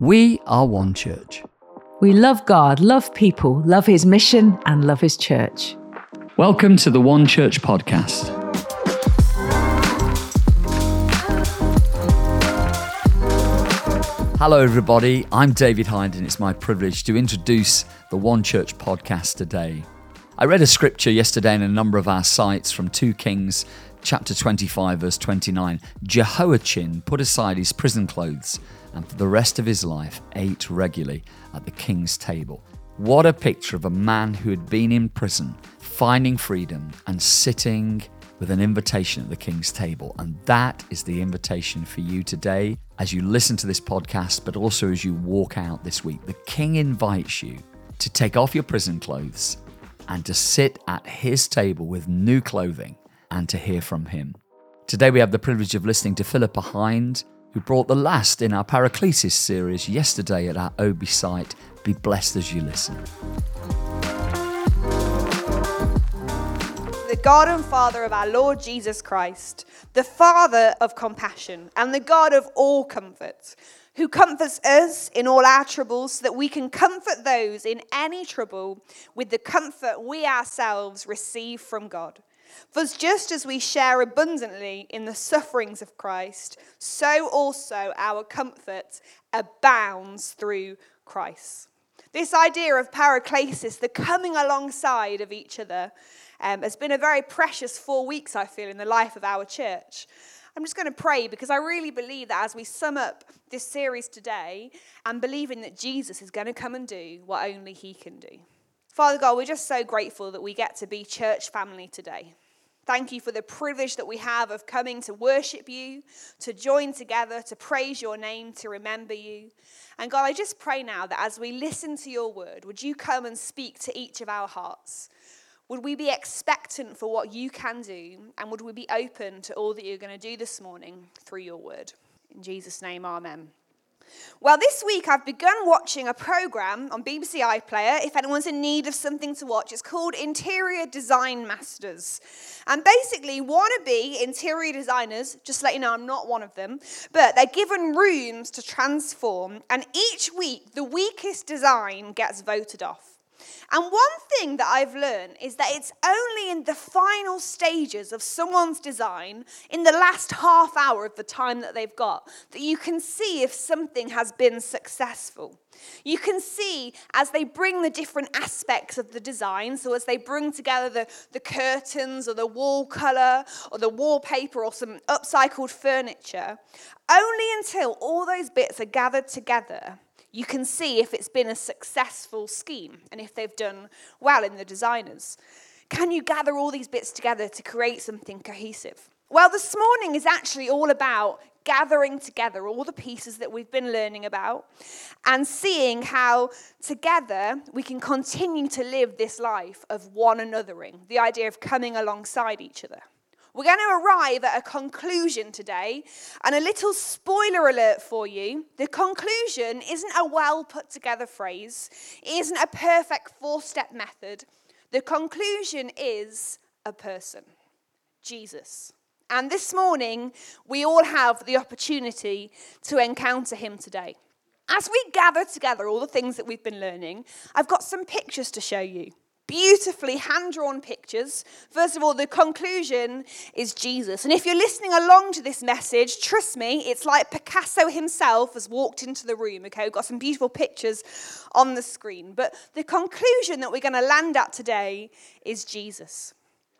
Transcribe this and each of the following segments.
We are one church. We love God, love people, love His mission, and love His church. Welcome to the One Church podcast. Hello, everybody. I'm David Hyde, and it's my privilege to introduce the One Church podcast today. I read a scripture yesterday in a number of our sites from 2 Kings chapter 25, verse 29. Jehoiachin put aside his prison clothes and for the rest of his life ate regularly at the king's table. What a picture of a man who had been in prison, finding freedom and sitting with an invitation at the king's table. And that is the invitation for you today as you listen to this podcast, but also as you walk out this week. The king invites you to take off your prison clothes and to sit at his table with new clothing and to hear from him. Today, we have the privilege of listening to Philippa Hind, who brought the last in our Paraclesis series yesterday at our Oadby site. Be blessed as you listen. The God and Father of our Lord Jesus Christ, the Father of compassion and the God of all comfort, who comforts us in all our troubles so that we can comfort those in any trouble with the comfort we ourselves receive from God. For just as we share abundantly in the sufferings of Christ, so also our comfort abounds through Christ. This idea of paraclesis, the coming alongside of each other, um, has been a very precious four weeks, I feel, in the life of our church. I'm just going to pray because I really believe that as we sum up this series today, I'm believing that Jesus is going to come and do what only He can do. Father God, we're just so grateful that we get to be church family today. Thank you for the privilege that we have of coming to worship you, to join together, to praise your name, to remember you. And God, I just pray now that as we listen to your word, would you come and speak to each of our hearts? Would we be expectant for what you can do? And would we be open to all that you're going to do this morning through your word? In Jesus' name, amen. Well, this week I've begun watching a program on BBC iPlayer. If anyone's in need of something to watch, it's called Interior Design Masters. And basically, wannabe interior designers, just let you know I'm not one of them, but they're given rooms to transform. And each week, the weakest design gets voted off. And one thing that I've learned is that it's only in the final stages of someone's design, in the last half hour of the time that they've got, that you can see if something has been successful. You can see as they bring the different aspects of the design, so as they bring together the, the curtains or the wall colour or the wallpaper or some upcycled furniture, only until all those bits are gathered together you can see if it's been a successful scheme and if they've done well in the designers. Can you gather all these bits together to create something cohesive? Well, this morning is actually all about gathering together all the pieces that we've been learning about and seeing how together we can continue to live this life of one anothering, the idea of coming alongside each other. We're going to arrive at a conclusion today, and a little spoiler alert for you. The conclusion isn't a well put together phrase, it isn't a perfect four step method. The conclusion is a person Jesus. And this morning, we all have the opportunity to encounter him today. As we gather together all the things that we've been learning, I've got some pictures to show you beautifully hand drawn pictures. First of all, the conclusion is Jesus. And if you're listening along to this message, trust me, it's like Picasso himself has walked into the room. Okay, we've got some beautiful pictures on the screen. But the conclusion that we're going to land at today is Jesus.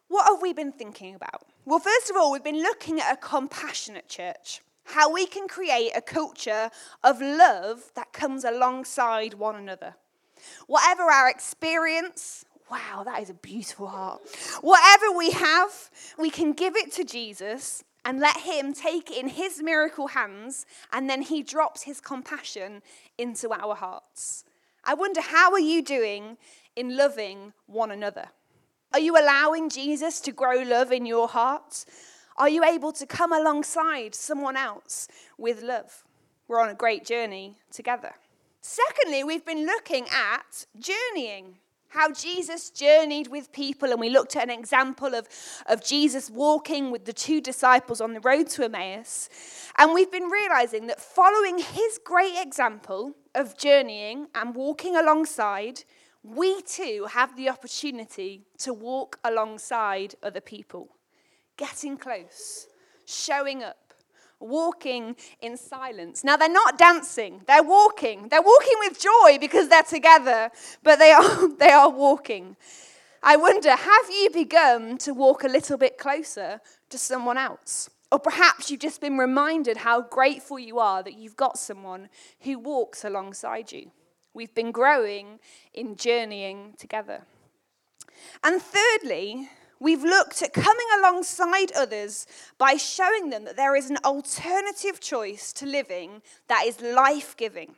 What have we been thinking about? Well, first of all, we've been looking at a compassionate church how we can create a culture of love that comes alongside one another. Whatever our experience, wow, that is a beautiful heart. Whatever we have, we can give it to Jesus and let Him take it in His miracle hands, and then He drops His compassion into our hearts. I wonder, how are you doing in loving one another? Are you allowing Jesus to grow love in your heart? Are you able to come alongside someone else with love? We're on a great journey together. Secondly, we've been looking at journeying. How Jesus journeyed with people, and we looked at an example of, of Jesus walking with the two disciples on the road to Emmaus. And we've been realizing that following his great example of journeying and walking alongside, we too have the opportunity to walk alongside other people, getting close, showing up walking in silence. Now, they're not dancing, they're walking. They're walking with joy because they're together, but they are, they are walking. I wonder, have you begun to walk a little bit closer to someone else? Or perhaps you've just been reminded how grateful you are that you've got someone who walks alongside you. We've been growing in journeying together. And thirdly, We've looked at coming alongside others by showing them that there is an alternative choice to living that is life giving.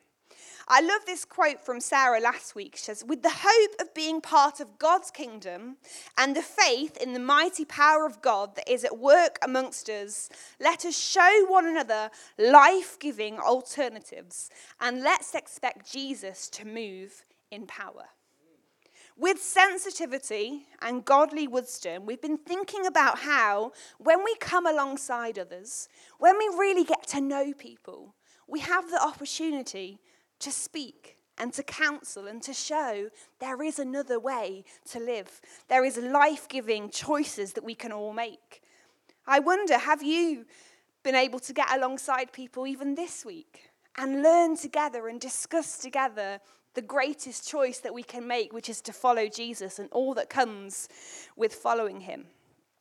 I love this quote from Sarah last week. She says, With the hope of being part of God's kingdom and the faith in the mighty power of God that is at work amongst us, let us show one another life giving alternatives and let's expect Jesus to move in power. With sensitivity and godly wisdom, we've been thinking about how, when we come alongside others, when we really get to know people, we have the opportunity to speak and to counsel and to show there is another way to live. There is life giving choices that we can all make. I wonder, have you been able to get alongside people even this week and learn together and discuss together the greatest choice that we can make, which is to follow Jesus and all that comes with following him.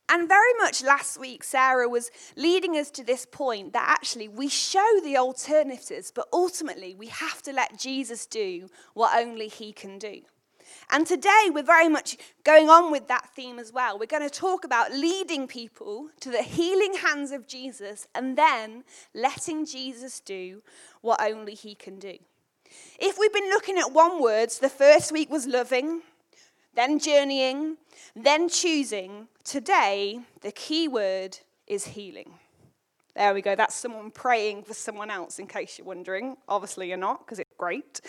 And very much last week, Sarah was leading us to this point that actually we show the alternatives, but ultimately we have to let Jesus do what only he can do. And today we're very much going on with that theme as well. We're going to talk about leading people to the healing hands of Jesus and then letting Jesus do what only he can do. If we've been looking at one word, the first week was loving, then journeying, then choosing. Today, the key word is healing. There we go. That's someone praying for someone else, in case you're wondering. Obviously, you're not, because it's great.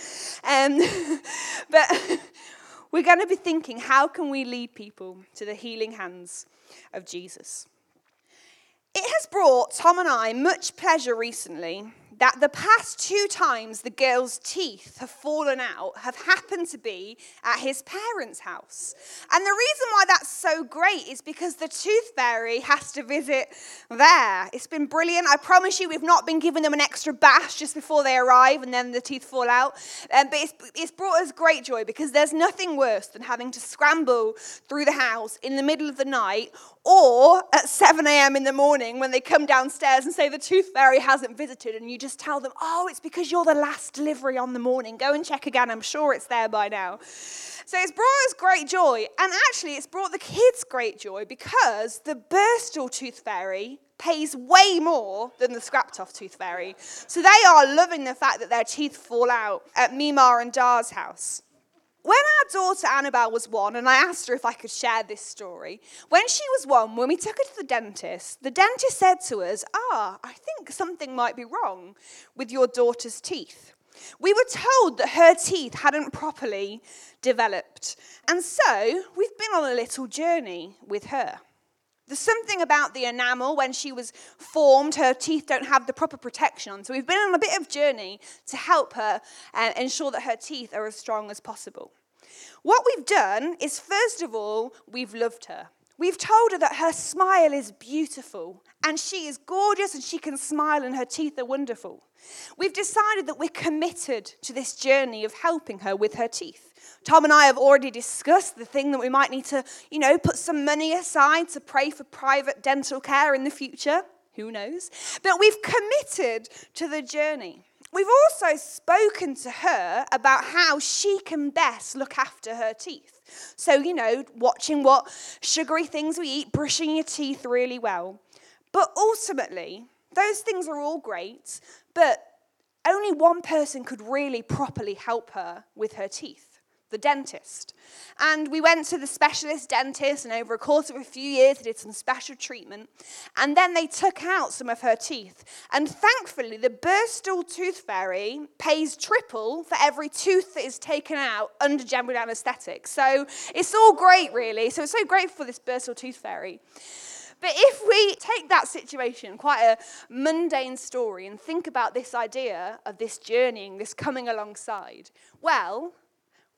Um, but we're going to be thinking how can we lead people to the healing hands of Jesus? It has brought Tom and I much pleasure recently that the past two times the girl's teeth have fallen out have happened to be at his parents' house. And the reason why that's so great is because the tooth fairy has to visit there. It's been brilliant. I promise you, we've not been giving them an extra bash just before they arrive and then the teeth fall out. Um, but it's, it's brought us great joy because there's nothing worse than having to scramble through the house in the middle of the night or at 7 a.m. in the morning when they come downstairs and say the tooth fairy hasn't visited and you just tell them, oh, it's because you're the last delivery on the morning. Go and check again. I'm sure it's there by now. So it's brought us great joy. And actually, it's brought the kids great joy because the Birstall Tooth Fairy pays way more than the Scraptoft Tooth Fairy. So they are loving the fact that their teeth fall out at Mima and Dar's house. When our daughter Annabelle was one, and I asked her if I could share this story, when she was one, when we took her to the dentist, the dentist said to us, Ah, I think something might be wrong with your daughter's teeth. We were told that her teeth hadn't properly developed. And so we've been on a little journey with her. There's something about the enamel when she was formed, her teeth don't have the proper protection on. So we've been on a bit of journey to help her and ensure that her teeth are as strong as possible. What we've done is, first of all, we've loved her. We've told her that her smile is beautiful and she is gorgeous and she can smile and her teeth are wonderful. We've decided that we're committed to this journey of helping her with her teeth. Tom and I have already discussed the thing that we might need to, you know, put some money aside to pray for private dental care in the future. Who knows? But we've committed to the journey. We've also spoken to her about how she can best look after her teeth. So, you know, watching what sugary things we eat, brushing your teeth really well. But ultimately, those things are all great, but only one person could really properly help her with her teeth. The dentist. And we went to the specialist dentist, and over a course of a few years, they did some special treatment. And then they took out some of her teeth. And thankfully, the Birstall Tooth Fairy pays triple for every tooth that is taken out under general anaesthetic. So it's all great, really. So it's so grateful for this Birstall Tooth Fairy. But if we take that situation, quite a mundane story, and think about this idea of this journeying, this coming alongside, well,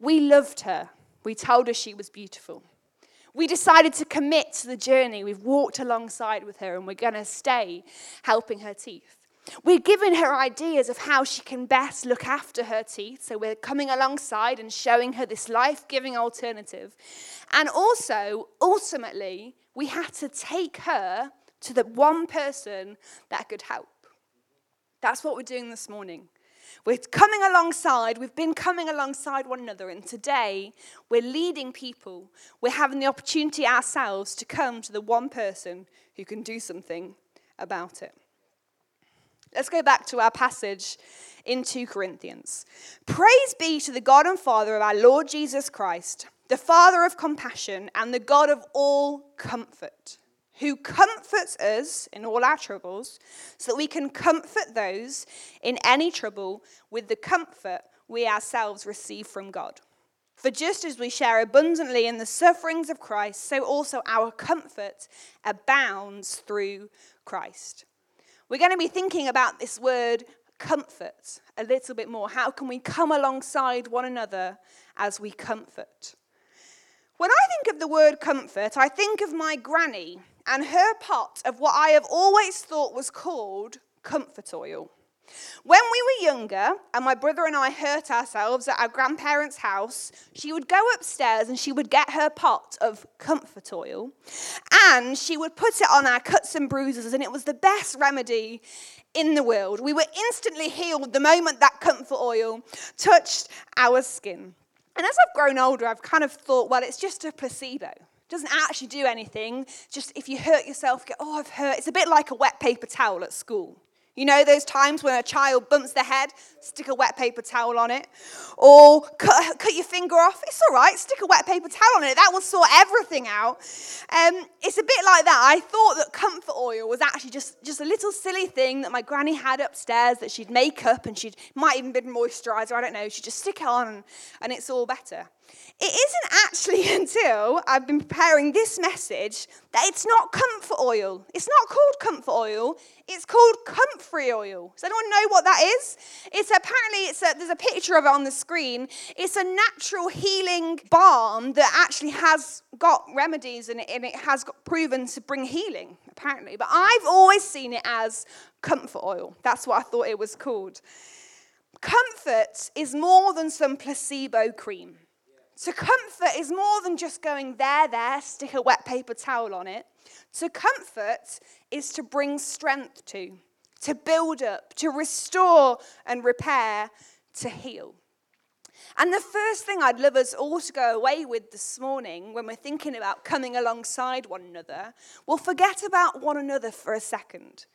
we loved her. We told her she was beautiful. We decided to commit to the journey. We've walked alongside with her and we're going to stay helping her teeth. We're giving her ideas of how she can best look after her teeth. So we're coming alongside and showing her this life giving alternative. And also, ultimately, we had to take her to the one person that could help. That's what we're doing this morning. We're coming alongside, we've been coming alongside one another, and today we're leading people. We're having the opportunity ourselves to come to the one person who can do something about it. Let's go back to our passage in 2 Corinthians. Praise be to the God and Father of our Lord Jesus Christ, the Father of compassion and the God of all comfort who comforts us in all our troubles, so that we can comfort those in any trouble with the comfort we ourselves receive from God. For just as we share abundantly in the sufferings of Christ, so also our comfort abounds through Christ. We're going to be thinking about this word comfort a little bit more. How can we come alongside one another as we comfort? When I think of the word comfort, I think of my granny and her pot of what I have always thought was called comfort oil. When we were younger, and my brother and I hurt ourselves at our grandparents' house, she would go upstairs and she would get her pot of comfort oil and she would put it on our cuts and bruises, and it was the best remedy in the world. We were instantly healed the moment that comfort oil touched our skin. And as I've grown older, I've kind of thought, well, it's just a placebo doesn't actually do anything. Just if you hurt yourself, oh, I've hurt. It's a bit like a wet paper towel at school. You know those times when a child bumps their head, stick a wet paper towel on it, or cut, cut your finger off. It's all right, stick a wet paper towel on it. That will sort everything out. Um, it's a bit like that. I thought that comfort oil was actually just, just a little silly thing that my granny had upstairs that she'd make up and she'd might even been moisturizer. I don't know. She'd just stick it on and it's all better. It isn't actually until I've been preparing this message that it's not comfort oil. It's not called comfort oil. It's called comfrey oil. Does anyone know what that is? It's apparently it's a, there's a picture of it on the screen. It's a natural healing balm that actually has got remedies in it, and it has got proven to bring healing apparently. But I've always seen it as comfort oil. That's what I thought it was called. Comfort is more than some placebo cream. To comfort is more than just going there, there, stick a wet paper towel on it. To comfort is to bring strength to, to build up, to restore and repair, to heal. And the first thing I'd love us all to go away with this morning when we're thinking about coming alongside one another, well, forget about one another for a second.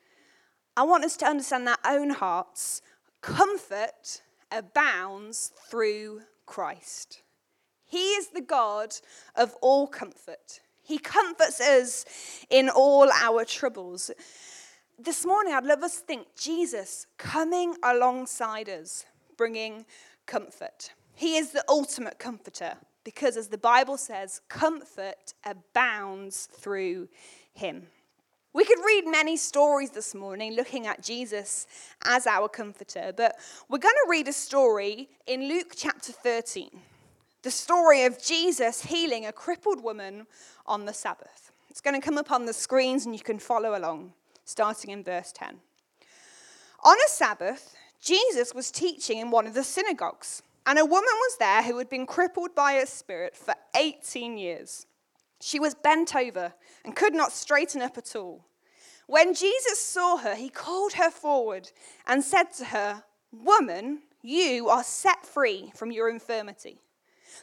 I want us to understand that own hearts, comfort abounds through Christ. He is the God of all comfort. He comforts us in all our troubles. This morning, I'd love us to think Jesus coming alongside us, bringing comfort. He is the ultimate comforter because, as the Bible says, comfort abounds through him. We could read many stories this morning looking at Jesus as our comforter, but we're going to read a story in Luke chapter 13 the story of Jesus healing a crippled woman on the Sabbath. It's going to come up on the screens and you can follow along, starting in verse 10. On a Sabbath, Jesus was teaching in one of the synagogues, and a woman was there who had been crippled by a spirit for 18 years. She was bent over and could not straighten up at all. When Jesus saw her, he called her forward and said to her, Woman, you are set free from your infirmity.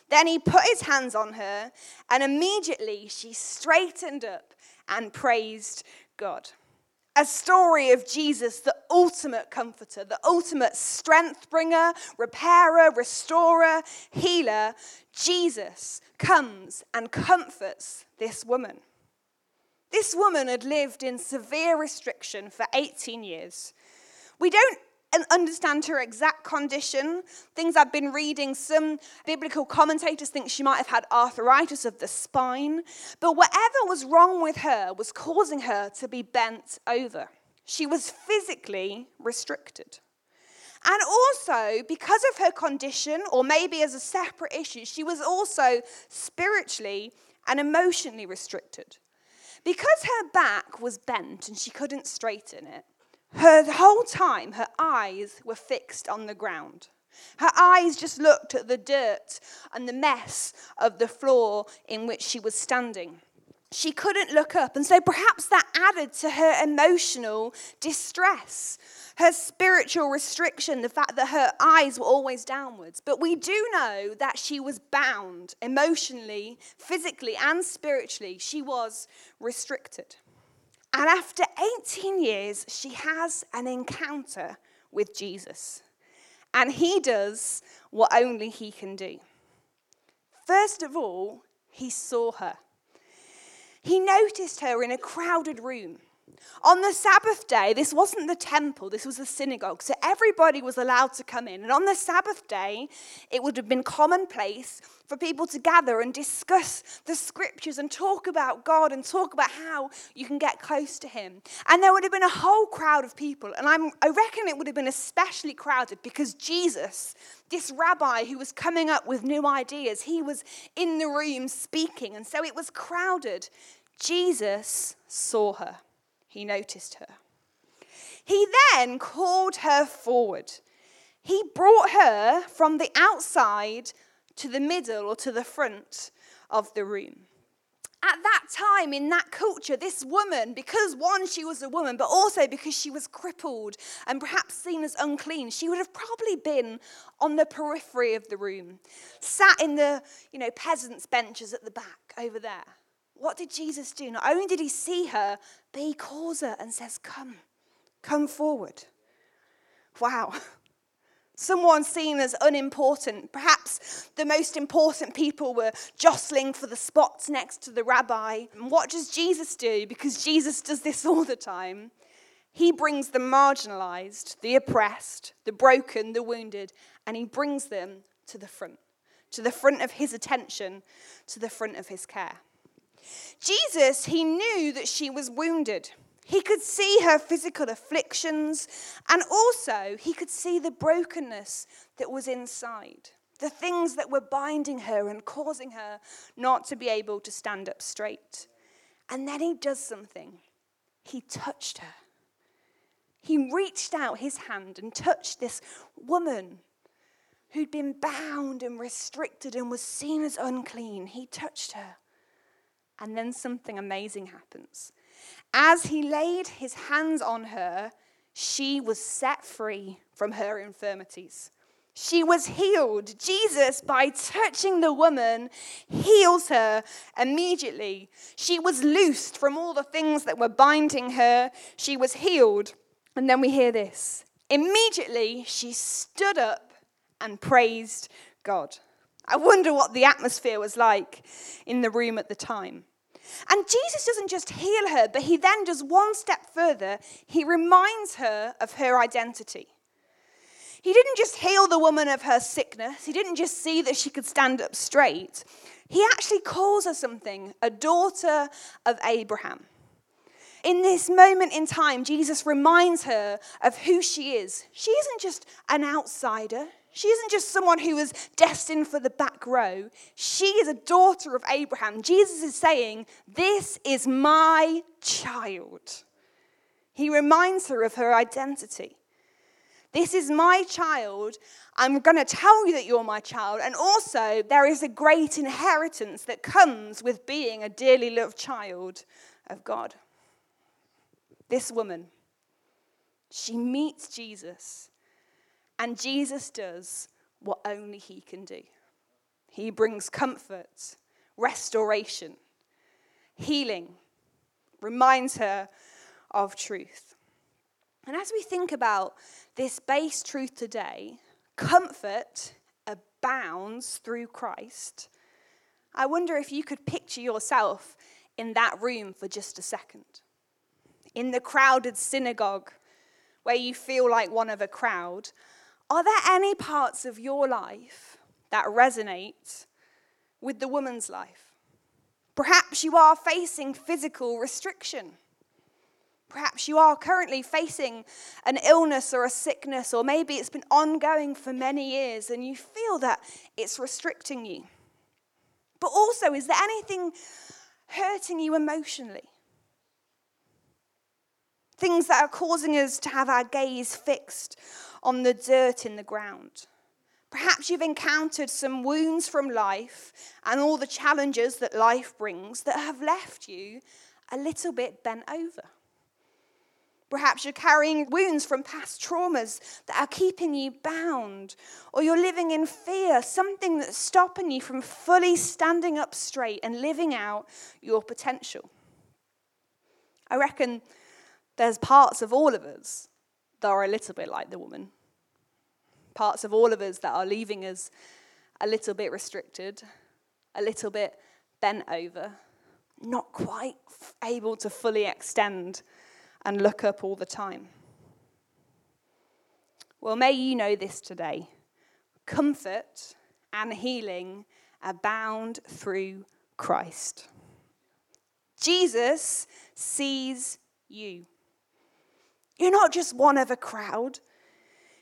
Then he put his hands on her, and immediately she straightened up and praised God. a story of Jesus, the ultimate comforter, the ultimate strength bringer, repairer, restorer, healer. Jesus comes and comforts this woman. This woman had lived in severe restriction for 18 years. We don't understand her exact condition. Things I've been reading, some biblical commentators think she might have had arthritis of the spine. But whatever was wrong with her was causing her to be bent over. She was physically restricted. And also, because of her condition, or maybe as a separate issue, she was also spiritually and emotionally restricted. Because her back was bent and she couldn't straighten it, her whole time her eyes were fixed on the ground. Her eyes just looked at the dirt and the mess of the floor in which she was standing. She couldn't look up, and so perhaps that added to her emotional distress her spiritual restriction, the fact that her eyes were always downwards. But we do know that she was bound emotionally, physically, and spiritually. She was restricted. And after 18 years, she has an encounter with Jesus. And he does what only he can do. First of all, he saw her. He noticed her in a crowded room. On the Sabbath day, this wasn't the temple, this was the synagogue. So everybody was allowed to come in. And on the Sabbath day, it would have been commonplace for people to gather and discuss the scriptures and talk about God and talk about how you can get close to Him. And there would have been a whole crowd of people. And I'm, I reckon it would have been especially crowded because Jesus, this rabbi who was coming up with new ideas, he was in the room speaking. And so it was crowded. Jesus saw her. He noticed her. He then called her forward. He brought her from the outside to the middle or to the front of the room. At that time, in that culture, this woman, because one, she was a woman, but also because she was crippled and perhaps seen as unclean, she would have probably been on the periphery of the room, sat in the, you know, peasants' benches at the back over there. What did Jesus do? Not only did he see her, but he calls her and says, Come, come forward. Wow. Someone seen as unimportant. Perhaps the most important people were jostling for the spots next to the rabbi. And what does Jesus do? Because Jesus does this all the time. He brings the marginalized, the oppressed, the broken, the wounded, and he brings them to the front, to the front of his attention, to the front of his care. Jesus, he knew that she was wounded. He could see her physical afflictions, and also he could see the brokenness that was inside, the things that were binding her and causing her not to be able to stand up straight. And then he does something. He touched her. He reached out his hand and touched this woman who'd been bound and restricted and was seen as unclean. He touched her. And then something amazing happens. As he laid his hands on her, she was set free from her infirmities. She was healed. Jesus, by touching the woman, heals her immediately. She was loosed from all the things that were binding her. She was healed. And then we hear this immediately she stood up and praised God. I wonder what the atmosphere was like in the room at the time. And Jesus doesn't just heal her, but he then does one step further. He reminds her of her identity. He didn't just heal the woman of her sickness, he didn't just see that she could stand up straight. He actually calls her something a daughter of Abraham. In this moment in time, Jesus reminds her of who she is. She isn't just an outsider, she isn't just someone who was destined for the back row. She is a daughter of Abraham. Jesus is saying, This is my child. He reminds her of her identity. This is my child. I'm going to tell you that you're my child. And also, there is a great inheritance that comes with being a dearly loved child of God. This woman, she meets Jesus and Jesus does what only he can do. He brings comfort, restoration, healing, reminds her of truth. And as we think about this base truth today, comfort abounds through Christ. I wonder if you could picture yourself in that room for just a second. In the crowded synagogue where you feel like one of a crowd, are there any parts of your life that resonate with the woman's life? Perhaps you are facing physical restriction. Perhaps you are currently facing an illness or a sickness, or maybe it's been ongoing for many years and you feel that it's restricting you. But also, is there anything hurting you emotionally? Things that are causing us to have our gaze fixed on the dirt in the ground. Perhaps you've encountered some wounds from life and all the challenges that life brings that have left you a little bit bent over. Perhaps you're carrying wounds from past traumas that are keeping you bound, or you're living in fear, something that's stopping you from fully standing up straight and living out your potential. I reckon there's parts of all of us that are a little bit like the woman, parts of all of us that are leaving us a little bit restricted, a little bit bent over, not quite able to fully extend and look up all the time. Well, may you know this today comfort and healing abound through Christ. Jesus sees you. You're not just one of a crowd.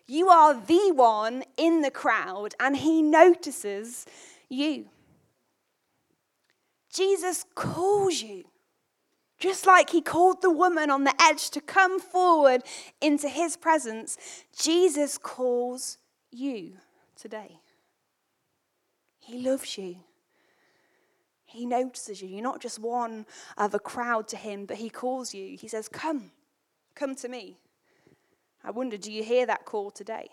You are the one in the crowd, and he notices you. Jesus calls you. Just like he called the woman on the edge to come forward into his presence, Jesus calls you today. He loves you. He notices you. You're not just one of a crowd to him, but he calls you. He says, Come, come to me. I wonder, do you hear that call today?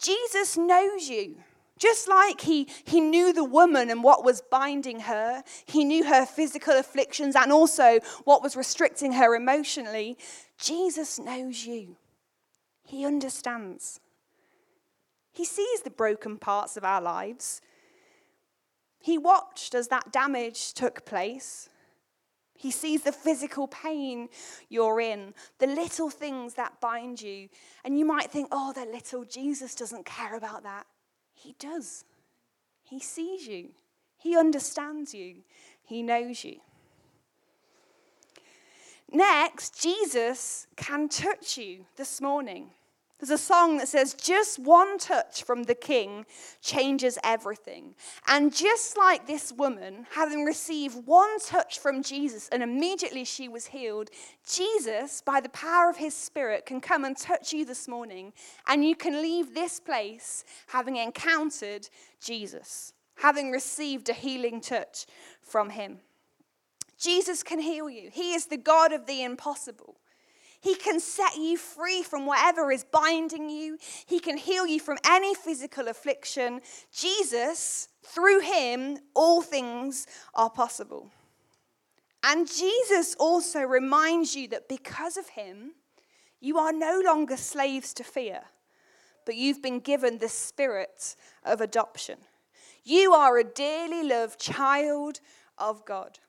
Jesus knows you. Just like he, he knew the woman and what was binding her, he knew her physical afflictions and also what was restricting her emotionally. Jesus knows you. He understands. He sees the broken parts of our lives. He watched as that damage took place. He sees the physical pain you're in, the little things that bind you. And you might think, oh, they're little. Jesus doesn't care about that. He does. He sees you, He understands you, He knows you. Next, Jesus can touch you this morning. There's a song that says, Just one touch from the king changes everything. And just like this woman, having received one touch from Jesus and immediately she was healed, Jesus, by the power of his spirit, can come and touch you this morning. And you can leave this place having encountered Jesus, having received a healing touch from him. Jesus can heal you, he is the God of the impossible. He can set you free from whatever is binding you. He can heal you from any physical affliction. Jesus, through him, all things are possible. And Jesus also reminds you that because of him, you are no longer slaves to fear, but you've been given the spirit of adoption. You are a dearly loved child of God.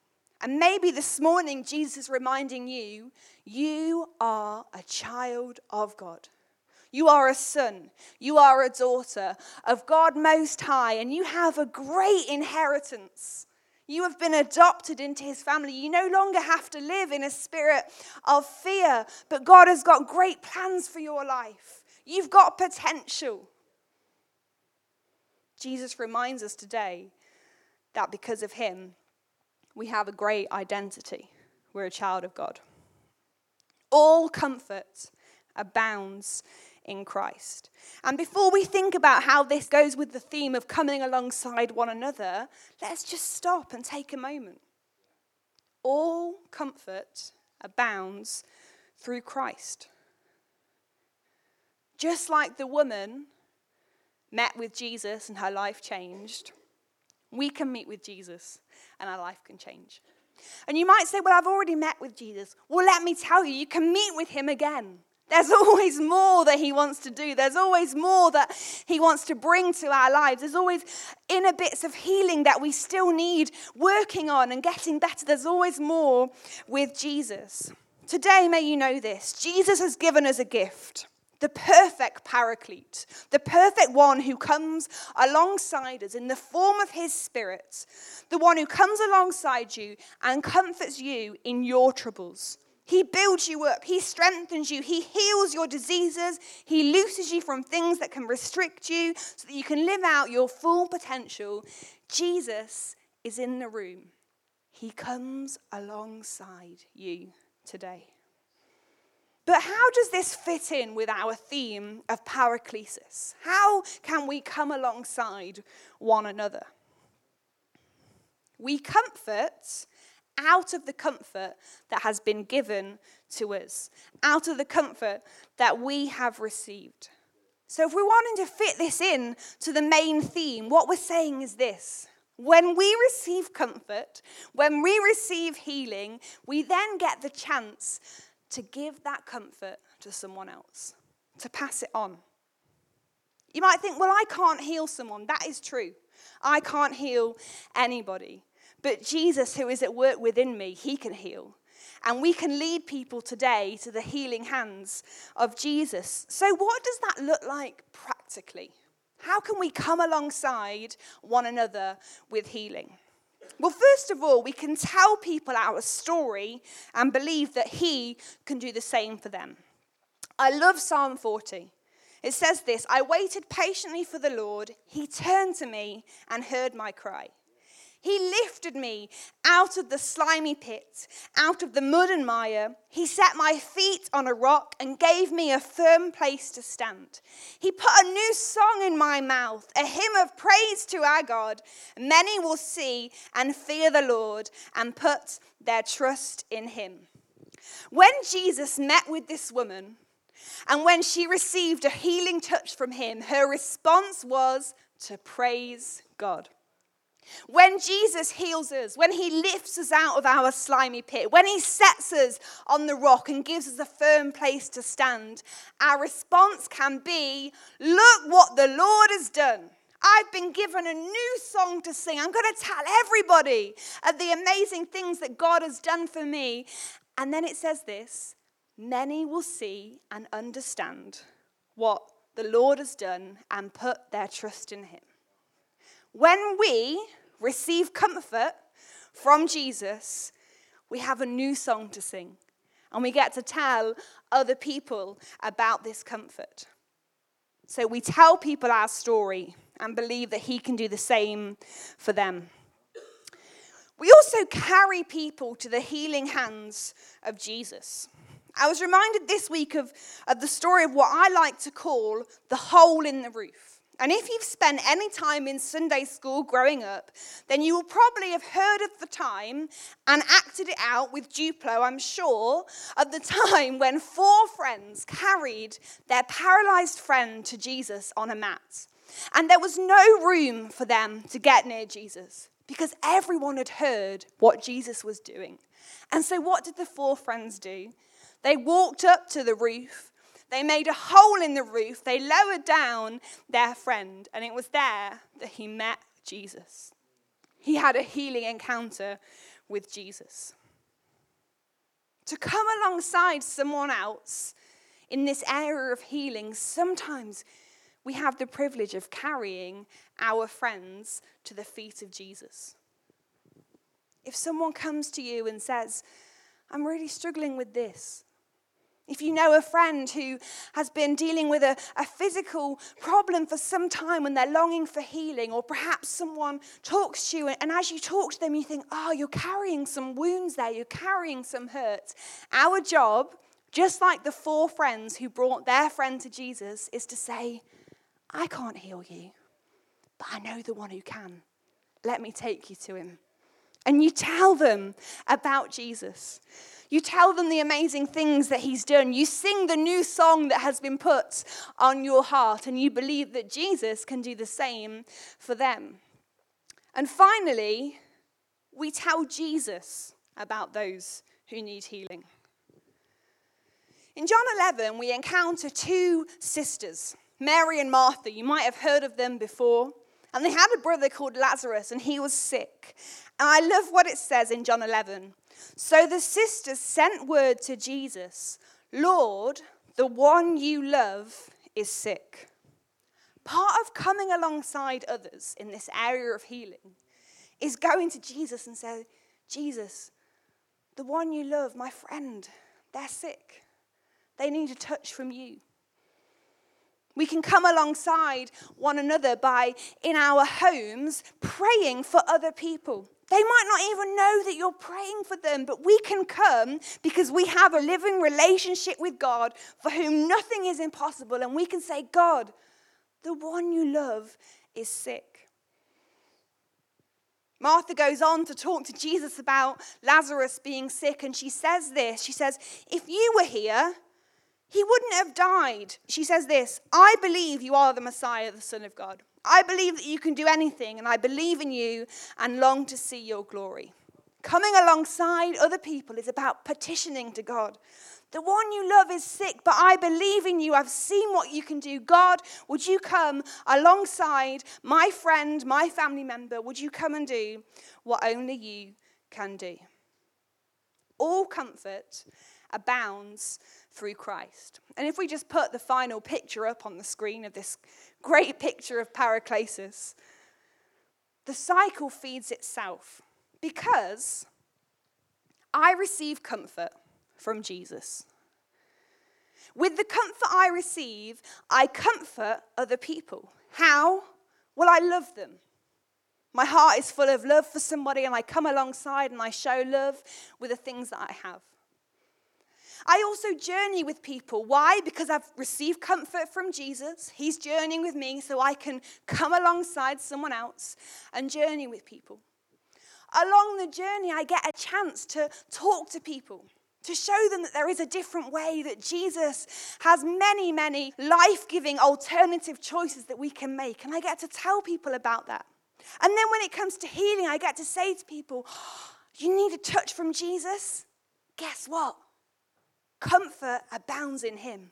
And maybe this morning, Jesus is reminding you you are a child of God. You are a son. You are a daughter of God Most High, and you have a great inheritance. You have been adopted into his family. You no longer have to live in a spirit of fear, but God has got great plans for your life. You've got potential. Jesus reminds us today that because of him, we have a great identity. We're a child of God. All comfort abounds in Christ. And before we think about how this goes with the theme of coming alongside one another, let's just stop and take a moment. All comfort abounds through Christ. Just like the woman met with Jesus and her life changed, we can meet with Jesus and our life can change. And you might say, Well, I've already met with Jesus. Well, let me tell you, you can meet with him again. There's always more that he wants to do. There's always more that he wants to bring to our lives. There's always inner bits of healing that we still need working on and getting better. There's always more with Jesus. Today, may you know this Jesus has given us a gift the perfect paraclete, the perfect one who comes alongside us in the form of his spirit, the one who comes alongside you and comforts you in your troubles. He builds you up, he strengthens you, he heals your diseases, he looses you from things that can restrict you so that you can live out your full potential. Jesus is in the room. He comes alongside you today. But how does this fit in with our theme of paraclesis? How can we come alongside one another? We comfort out of the comfort that has been given to us, out of the comfort that we have received. So, if we're wanting to fit this in to the main theme, what we're saying is this. When we receive comfort, when we receive healing, we then get the chance to give that comfort to someone else, to pass it on. You might think, well, I can't heal someone. That is true. I can't heal anybody. But Jesus, who is at work within me, he can heal. And we can lead people today to the healing hands of Jesus. So, what does that look like practically? How can we come alongside one another with healing? Well, first of all, we can tell people our story and believe that He can do the same for them. I love Psalm 40. It says this I waited patiently for the Lord. He turned to me and heard my cry. He lifted me out of the slimy pit, out of the mud and mire. He set my feet on a rock and gave me a firm place to stand. He put a new song in my mouth, a hymn of praise to our God. Many will see and fear the Lord and put their trust in him. When Jesus met with this woman, and when she received a healing touch from him, her response was to praise God. When Jesus heals us, when he lifts us out of our slimy pit, when he sets us on the rock and gives us a firm place to stand, our response can be, Look what the Lord has done. I've been given a new song to sing. I'm going to tell everybody of the amazing things that God has done for me. And then it says this many will see and understand what the Lord has done and put their trust in him. When we receive comfort from Jesus, we have a new song to sing. And we get to tell other people about this comfort. So we tell people our story and believe that He can do the same for them. We also carry people to the healing hands of Jesus. I was reminded this week of, of the story of what I like to call the hole in the roof. And if you've spent any time in Sunday school growing up, then you will probably have heard of the time and acted it out with Duplo, I'm sure, of the time when four friends carried their paralyzed friend to Jesus on a mat. And there was no room for them to get near Jesus because everyone had heard what Jesus was doing. And so, what did the four friends do? They walked up to the roof they made a hole in the roof. They lowered down their friend, and it was there that he met Jesus. He had a healing encounter with Jesus. To come alongside someone else in this area of healing, sometimes we have the privilege of carrying our friends to the feet of Jesus. If someone comes to you and says, I'm really struggling with this, if you know a friend who has been dealing with a, a, physical problem for some time and they're longing for healing, or perhaps someone talks to you, and, and as you talk to them, you think, oh, you're carrying some wounds there, you're carrying some hurt. Our job, just like the four friends who brought their friend to Jesus, is to say, I can't heal you, but I know the one who can. Let me take you to him. And you tell them about Jesus. You tell them the amazing things that He's done. You sing the new song that has been put on your heart, and you believe that Jesus can do the same for them. And finally, we tell Jesus about those who need healing. In John 11, we encounter two sisters, Mary and Martha. You might have heard of them before. And they had a brother called Lazarus, and he was sick. And I love what it says in John 11. So the sisters sent word to Jesus Lord, the one you love is sick. Part of coming alongside others in this area of healing is going to Jesus and say, Jesus, the one you love, my friend, they're sick. They need a touch from you. We can come alongside one another by, in our homes, praying for other people. They might not even know that you're praying for them, but we can come because we have a living relationship with God for whom nothing is impossible. And we can say, God, the one you love is sick. Martha goes on to talk to Jesus about Lazarus being sick, and she says this She says, If you were here, he wouldn't have died. She says this I believe you are the Messiah, the Son of God. I believe that you can do anything, and I believe in you and long to see your glory. Coming alongside other people is about petitioning to God. The one you love is sick, but I believe in you. I've seen what you can do. God, would you come alongside my friend, my family member? Would you come and do what only you can do? All comfort abounds through Christ. And if we just put the final picture up on the screen of this great picture of Paraclesis, the cycle feeds itself because I receive comfort from Jesus. With the comfort I receive, I comfort other people. How? Well, I love them. My heart is full of love for somebody, and I come alongside and I show love with the things that I have. I also journey with people. Why? Because I've received comfort from Jesus. He's journeying with me so I can come alongside someone else and journey with people. Along the journey, I get a chance to talk to people, to show them that there is a different way, that Jesus has many, many life giving alternative choices that we can make. And I get to tell people about that. And then when it comes to healing, I get to say to people, oh, You need a touch from Jesus? Guess what? Comfort abounds in him.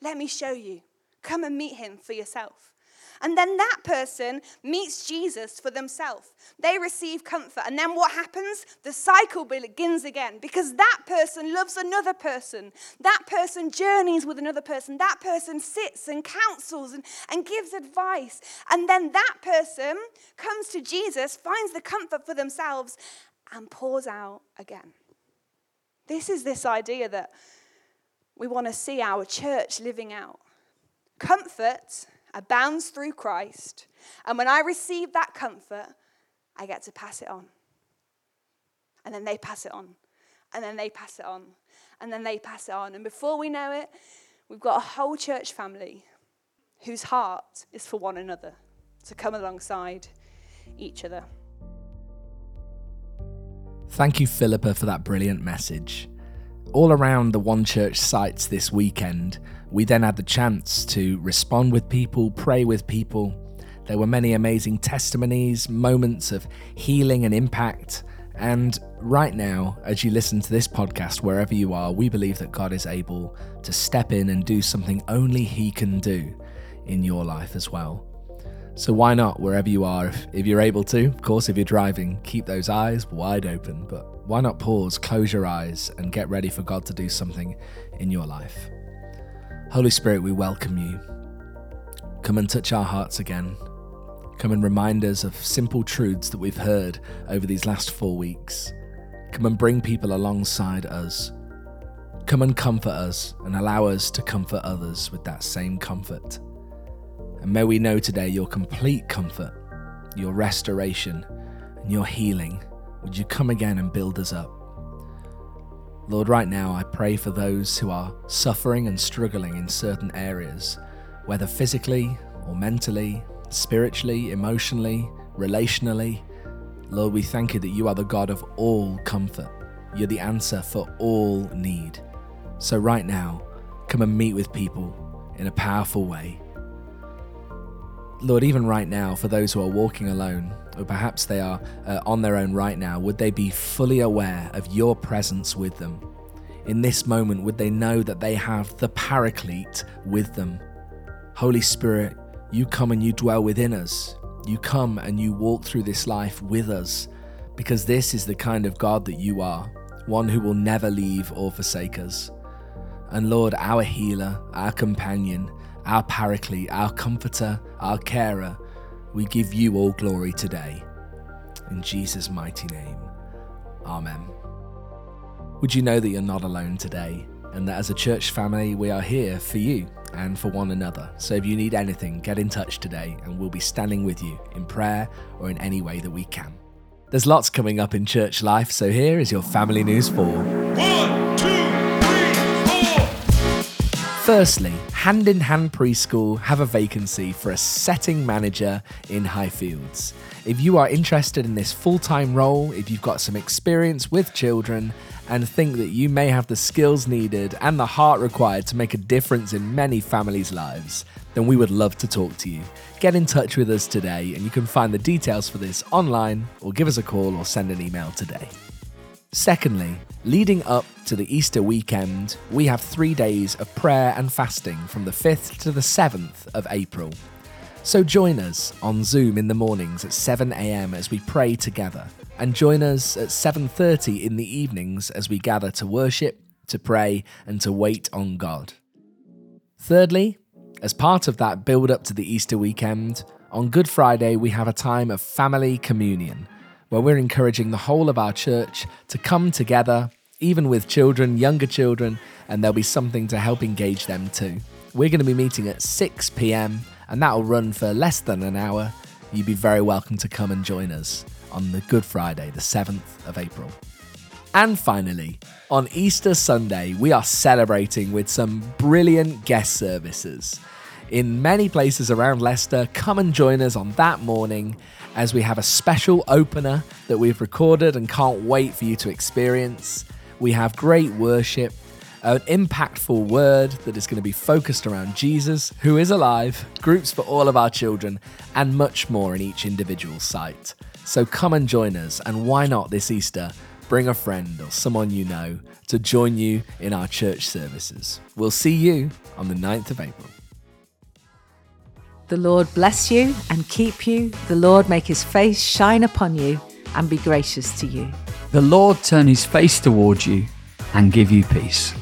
Let me show you. Come and meet him for yourself. And then that person meets Jesus for themselves. They receive comfort. And then what happens? The cycle begins again because that person loves another person. That person journeys with another person. That person sits and counsels and, and gives advice. And then that person comes to Jesus, finds the comfort for themselves, and pours out again. This is this idea that we want to see our church living out. Comfort abounds through Christ, and when I receive that comfort, I get to pass it on. And then they pass it on, and then they pass it on, and then they pass it on. And before we know it, we've got a whole church family whose heart is for one another, to come alongside each other. Thank you, Philippa, for that brilliant message. All around the One Church sites this weekend, we then had the chance to respond with people, pray with people. There were many amazing testimonies, moments of healing and impact. And right now, as you listen to this podcast, wherever you are, we believe that God is able to step in and do something only He can do in your life as well. So why not, wherever you are, if, if you're able to, of course, if you're driving, keep those eyes wide open. But why not pause, close your eyes, and get ready for God to do something in your life? Holy Spirit, we welcome you. Come and touch our hearts again. Come and remind us of simple truths that we've heard over these last four weeks. Come and bring people alongside us. Come and comfort us and allow us to comfort others with that same comfort. And may we know today your complete comfort, your restoration, and your healing. Would you come again and build us up? Lord, right now I pray for those who are suffering and struggling in certain areas, whether physically or mentally, spiritually, emotionally, relationally. Lord, we thank you that you are the God of all comfort. You're the answer for all need. So, right now, come and meet with people in a powerful way. Lord, even right now, for those who are walking alone, or perhaps they are uh, on their own right now, would they be fully aware of your presence with them? In this moment, would they know that they have the Paraclete with them? Holy Spirit, you come and you dwell within us. You come and you walk through this life with us because this is the kind of God that you are, one who will never leave or forsake us. And Lord, our healer, our companion, our paraclete, our comforter, our carer, we give you all glory today. In Jesus' mighty name, Amen. Would you know that you're not alone today and that as a church family, we are here for you and for one another. So if you need anything, get in touch today and we'll be standing with you in prayer or in any way that we can. There's lots coming up in church life, so here is your family news for. One, Firstly, Hand in Hand Preschool have a vacancy for a setting manager in Highfields. If you are interested in this full time role, if you've got some experience with children, and think that you may have the skills needed and the heart required to make a difference in many families' lives, then we would love to talk to you. Get in touch with us today, and you can find the details for this online or give us a call or send an email today. Secondly, leading up to the Easter weekend, we have three days of prayer and fasting from the 5th to the 7th of April. So join us on Zoom in the mornings at 7am as we pray together and join us at 7:30 in the evenings as we gather to worship, to pray and to wait on God. Thirdly, as part of that build up to the Easter weekend, on Good Friday we have a time of family communion where we're encouraging the whole of our church to come together, even with children, younger children, and there'll be something to help engage them too. We're going to be meeting at 6 pm and that'll run for less than an hour. You'd be very welcome to come and join us on the Good Friday, the 7th of April. And finally, on Easter Sunday, we are celebrating with some brilliant guest services. In many places around Leicester, come and join us on that morning as we have a special opener that we've recorded and can't wait for you to experience. We have great worship, an impactful word that is going to be focused around Jesus, who is alive, groups for all of our children, and much more in each individual site. So come and join us, and why not this Easter? Bring a friend or someone you know to join you in our church services. We'll see you on the 9th of April. The Lord bless you and keep you. The Lord make his face shine upon you and be gracious to you. The Lord turn his face towards you and give you peace.